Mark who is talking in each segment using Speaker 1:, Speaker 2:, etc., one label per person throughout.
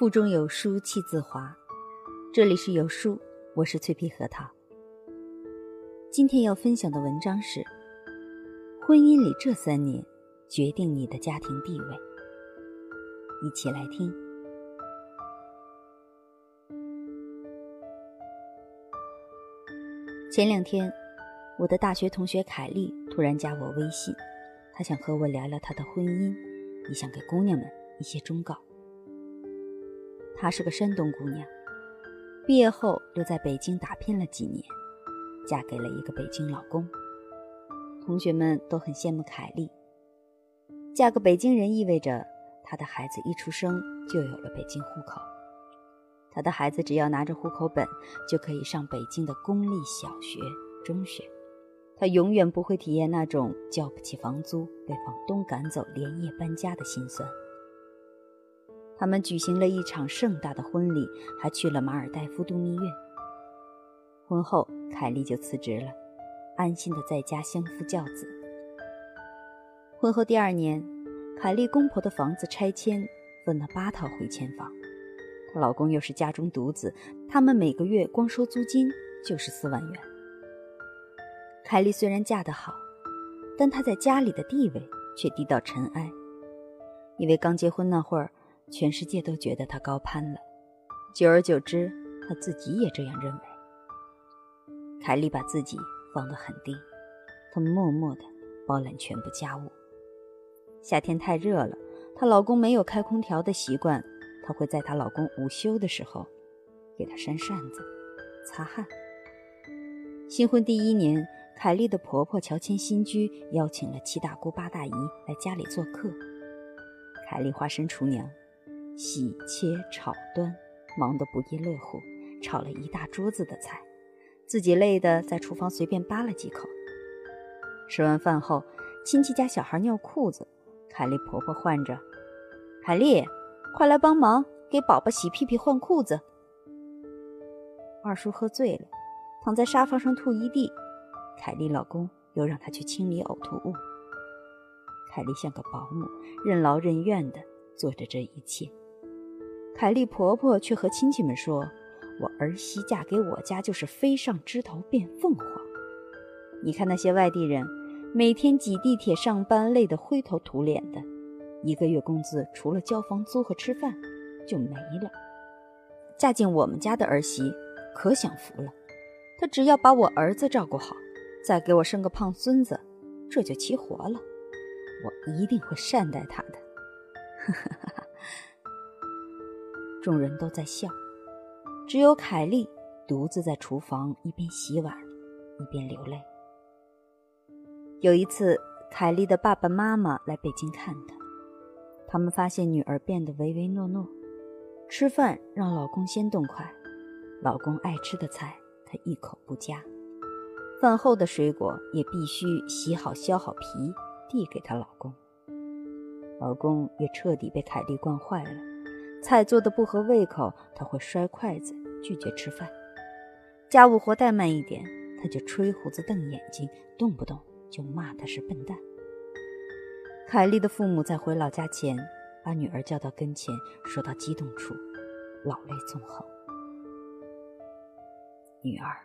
Speaker 1: 腹中有书气自华。这里是有书，我是脆皮核桃。今天要分享的文章是：婚姻里这三年决定你的家庭地位。一起来听。前两天，我的大学同学凯丽突然加我微信，她想和我聊聊她的婚姻，也想给姑娘们一些忠告。她是个山东姑娘，毕业后留在北京打拼了几年，嫁给了一个北京老公。同学们都很羡慕凯丽，嫁个北京人意味着她的孩子一出生就有了北京户口，她的孩子只要拿着户口本就可以上北京的公立小学、中学，她永远不会体验那种交不起房租、被房东赶走、连夜搬家的心酸。他们举行了一场盛大的婚礼，还去了马尔代夫度蜜月。婚后，凯莉就辞职了，安心的在家相夫教子。婚后第二年，凯莉公婆的房子拆迁，分了八套回迁房。她老公又是家中独子，他们每个月光收租金就是四万元。凯莉虽然嫁得好，但她在家里的地位却低到尘埃，因为刚结婚那会儿。全世界都觉得他高攀了，久而久之，他自己也这样认为。凯莉把自己放得很低，她默默地包揽全部家务。夏天太热了，她老公没有开空调的习惯，她会在她老公午休的时候给他扇扇子、擦汗。新婚第一年，凯莉的婆婆乔迁新居，邀请了七大姑八大姨来家里做客，凯莉化身厨娘。洗切炒端，忙得不亦乐乎，炒了一大桌子的菜，自己累得在厨房随便扒了几口。吃完饭后，亲戚家小孩尿裤子，凯丽婆婆唤着：“凯丽，快来帮忙，给宝宝洗屁屁换裤子。”二叔喝醉了，躺在沙发上吐一地，凯丽老公又让他去清理呕吐物。凯丽像个保姆，任劳任怨地做着这一切。凯丽婆婆却和亲戚们说：“我儿媳嫁给我家就是飞上枝头变凤凰。你看那些外地人，每天挤地铁上班，累得灰头土脸的，一个月工资除了交房租和吃饭就没了。嫁进我们家的儿媳可享福了，她只要把我儿子照顾好，再给我生个胖孙子，这就齐活了。我一定会善待她的。”哈哈哈哈。众人都在笑，只有凯莉独自在厨房一边洗碗，一边流泪。有一次，凯莉的爸爸妈妈来北京看她，他们发现女儿变得唯唯诺诺，吃饭让老公先动筷，老公爱吃的菜她一口不夹，饭后的水果也必须洗好削好皮递给她老公。老公也彻底被凯莉惯坏了。菜做的不合胃口，他会摔筷子，拒绝吃饭；家务活怠慢一点，他就吹胡子瞪眼睛，动不动就骂他是笨蛋。凯莉的父母在回老家前，把女儿叫到跟前，说到激动处，老泪纵横：“女儿，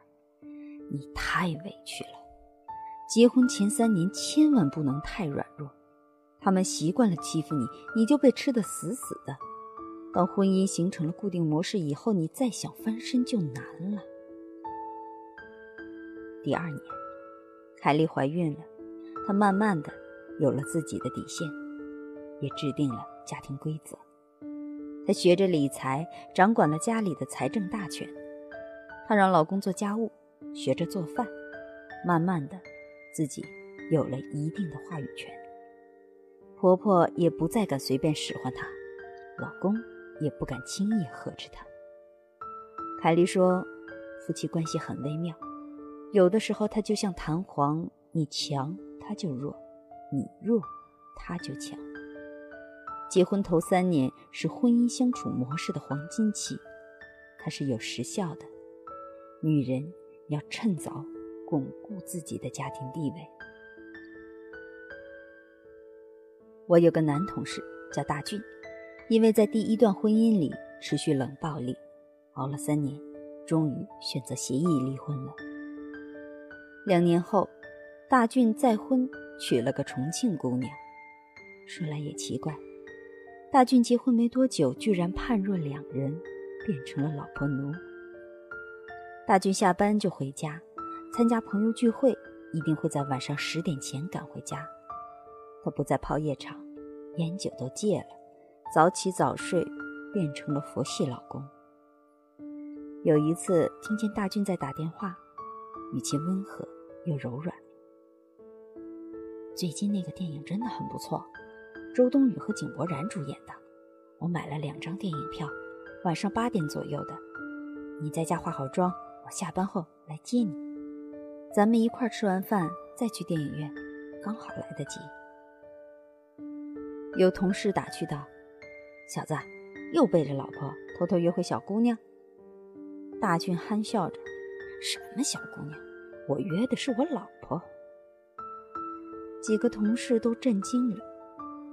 Speaker 1: 你太委屈了，结婚前三年千万不能太软弱，他们习惯了欺负你，你就被吃得死死的。”当婚姻形成了固定模式以后，你再想翻身就难了。第二年，凯莉怀孕了，她慢慢的有了自己的底线，也制定了家庭规则。她学着理财，掌管了家里的财政大权。她让老公做家务，学着做饭，慢慢的，自己有了一定的话语权。婆婆也不再敢随便使唤她，老公。也不敢轻易呵斥他。凯莉说：“夫妻关系很微妙，有的时候他就像弹簧，你强他就弱，你弱他就强。结婚头三年是婚姻相处模式的黄金期，它是有时效的。女人要趁早巩固自己的家庭地位。”我有个男同事叫大俊。因为在第一段婚姻里持续冷暴力，熬了三年，终于选择协议离婚了。两年后，大俊再婚，娶了个重庆姑娘。说来也奇怪，大俊结婚没多久，居然判若两人，变成了老婆奴。大俊下班就回家，参加朋友聚会，一定会在晚上十点前赶回家。他不再泡夜场，烟酒都戒了，早起早睡，变成了佛系老公。有一次听见大俊在打电话，语气温和又柔软。最近那个电影真的很不错，周冬雨和井柏然主演的，我买了两张电影票，晚上八点左右的，你在家化好妆，我下班后来接你，咱们一块吃完饭再去电影院，刚好来得及。有同事打趣道：“小子，又背着老婆偷偷约会小姑娘。”大俊憨笑着：“什么小姑娘？我约的是我老婆。”几个同事都震惊了。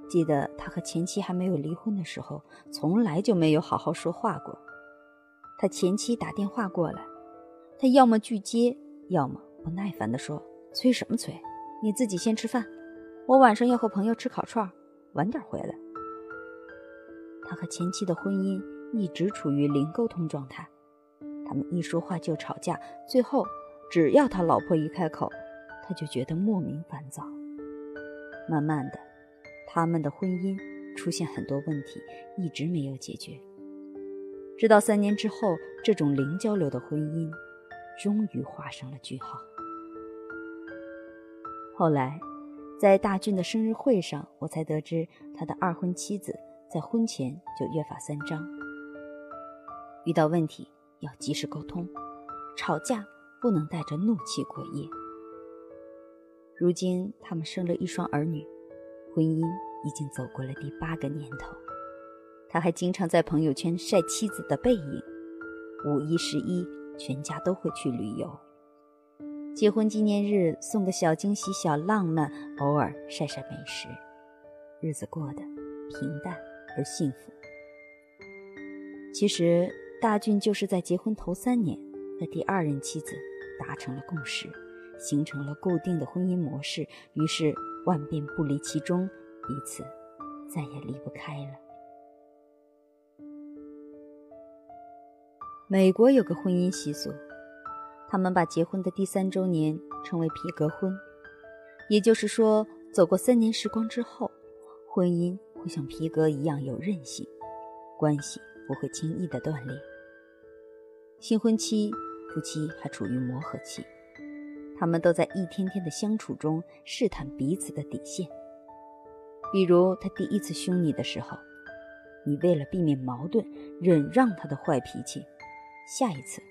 Speaker 1: 记得他和前妻还没有离婚的时候，从来就没有好好说话过。他前妻打电话过来，他要么拒接，要么不耐烦地说：“催什么催？你自己先吃饭，我晚上要和朋友吃烤串。”晚点回来。他和前妻的婚姻一直处于零沟通状态，他们一说话就吵架，最后只要他老婆一开口，他就觉得莫名烦躁。慢慢的，他们的婚姻出现很多问题，一直没有解决。直到三年之后，这种零交流的婚姻终于画上了句号。后来。在大俊的生日会上，我才得知他的二婚妻子在婚前就约法三章：遇到问题要及时沟通，吵架不能带着怒气过夜。如今他们生了一双儿女，婚姻已经走过了第八个年头。他还经常在朋友圈晒妻子的背影，五一、十一，全家都会去旅游。结婚纪念日送个小惊喜、小浪漫，偶尔晒晒美食，日子过得平淡而幸福。其实大俊就是在结婚头三年和第二任妻子达成了共识，形成了固定的婚姻模式，于是万变不离其中，彼此再也离不开了。美国有个婚姻习俗。他们把结婚的第三周年称为皮革婚，也就是说，走过三年时光之后，婚姻会像皮革一样有韧性，关系不会轻易的断裂。新婚期，夫妻还处于磨合期，他们都在一天天的相处中试探彼此的底线。比如，他第一次凶你的时候，你为了避免矛盾，忍让他的坏脾气；下一次，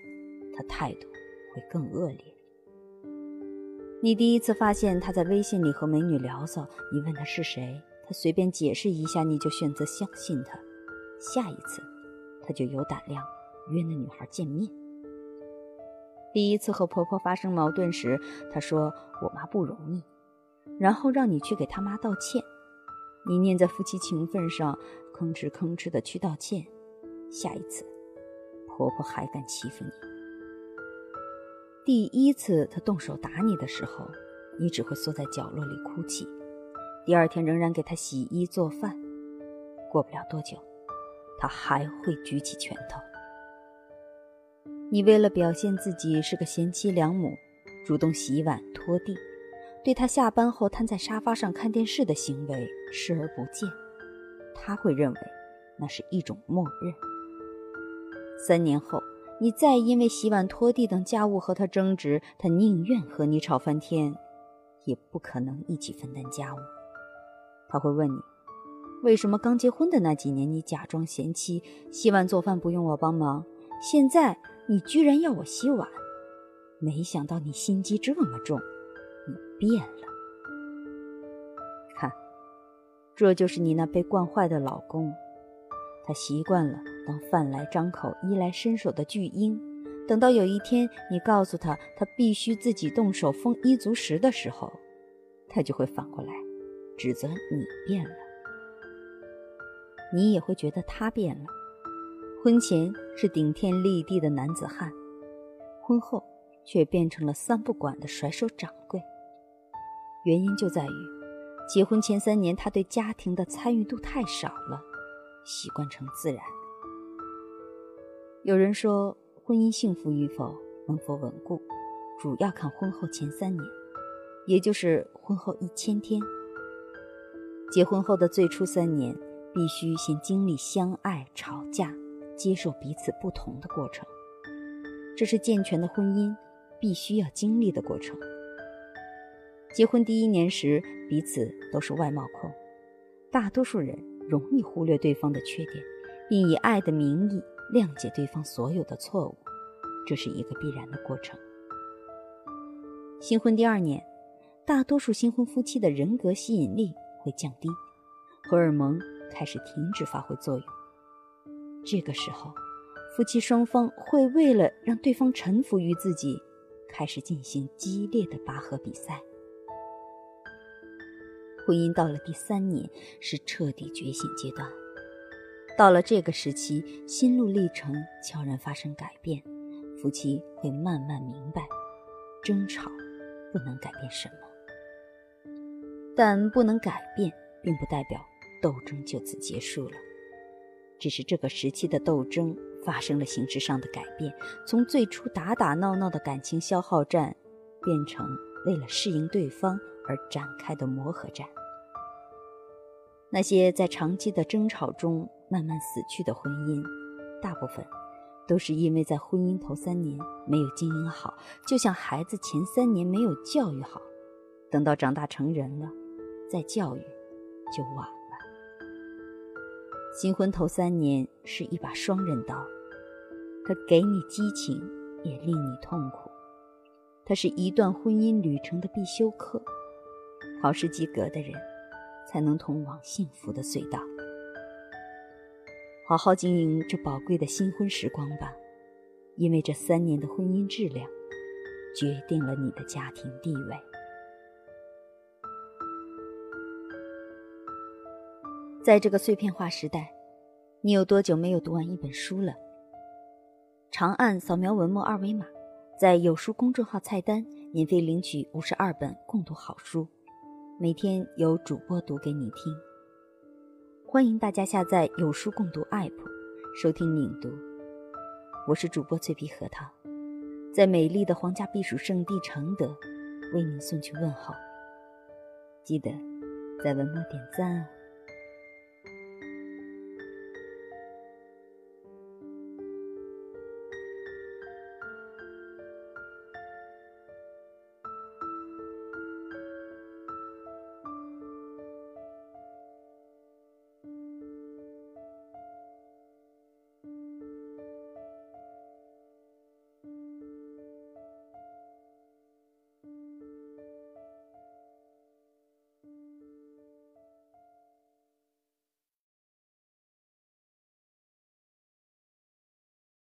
Speaker 1: 他态度。会更恶劣。你第一次发现他在微信里和美女聊骚，你问他是谁，随便解释一下，你就选择相信他。下一次，他就有胆量约那女孩见面。第一次和婆婆发生矛盾时，他说我妈不容易，然后让你去给他妈道歉。你念在夫妻情分上，吭哧吭哧的去道歉。下一次，婆婆还敢欺负你。第一次他动手打你的时候，你只会缩在角落里哭泣。第二天仍然给他洗衣做饭。过不了多久，他还会举起拳头。你为了表现自己是个贤妻良母，主动洗碗拖地，对他下班后瘫在沙发上看电视的行为视而不见。他会认为那是一种默认。三年后。你再因为洗碗、拖地等家务和他争执，他宁愿和你吵翻天，也不可能一起分担家务。他会问你，为什么刚结婚的那几年你假装贤妻，洗碗做饭不用我帮忙，现在你居然要我洗碗？没想到你心机这么重，你变了。看，这就是你那被惯坏的老公。他习惯了当饭来张口、衣来伸手的巨婴，等到有一天你告诉他他必须自己动手丰衣足食的时候，他就会反过来指责你变了。你也会觉得他变了，婚前是顶天立地的男子汉，婚后却变成了三不管的甩手掌柜。原因就在于，结婚前三年他对家庭的参与度太少了，习惯成自然。有人说，婚姻幸福与否、能否稳固，主要看婚后前三年，也就是婚后一千天。结婚后的最初三年，必须先经历相爱、吵架。接受彼此不同的过程，这是健全的婚姻必须要经历的过程。结婚第一年时，彼此都是外貌控，大多数人容易忽略对方的缺点，并以爱的名义谅解对方所有的错误，这是一个必然的过程。新婚第二年，大多数新婚夫妻的人格吸引力会降低，荷尔蒙开始停止发挥作用。这个时候，夫妻双方会为了让对方臣服于自己，开始进行激烈的拔河比赛。婚姻到了第三年是彻底觉醒阶段，到了这个时期，心路历程悄然发生改变，夫妻会慢慢明白，争吵不能改变什么，但不能改变，并不代表斗争就此结束了。只是这个时期的斗争发生了形式上的改变，从最初打打闹闹的感情消耗战，变成为了适应对方而展开的磨合战。那些在长期的争吵中慢慢死去的婚姻，大部分都是因为在婚姻头三年没有经营好，就像孩子前三年没有教育好，等到长大成人了，再教育就晚了。新婚头三年是一把双刃刀，它给你激情，也令你痛苦。它是一段婚姻旅程的必修课，考试及格的人，才能通往幸福的隧道。好好经营这宝贵的新婚时光吧，因为这三年的婚姻质量，决定了你的家庭地位。在这个碎片化时代，你有多久没有读完一本书了？长按扫描文末二维码，在有书公众号菜单免费领取五十二本共读好书，每天有主播读给你听。欢迎大家下载有书共读 APP，收听领读。我是主播脆皮核桃，在美丽的皇家避暑胜地承德，为您送去问候。记得在文末点赞哦。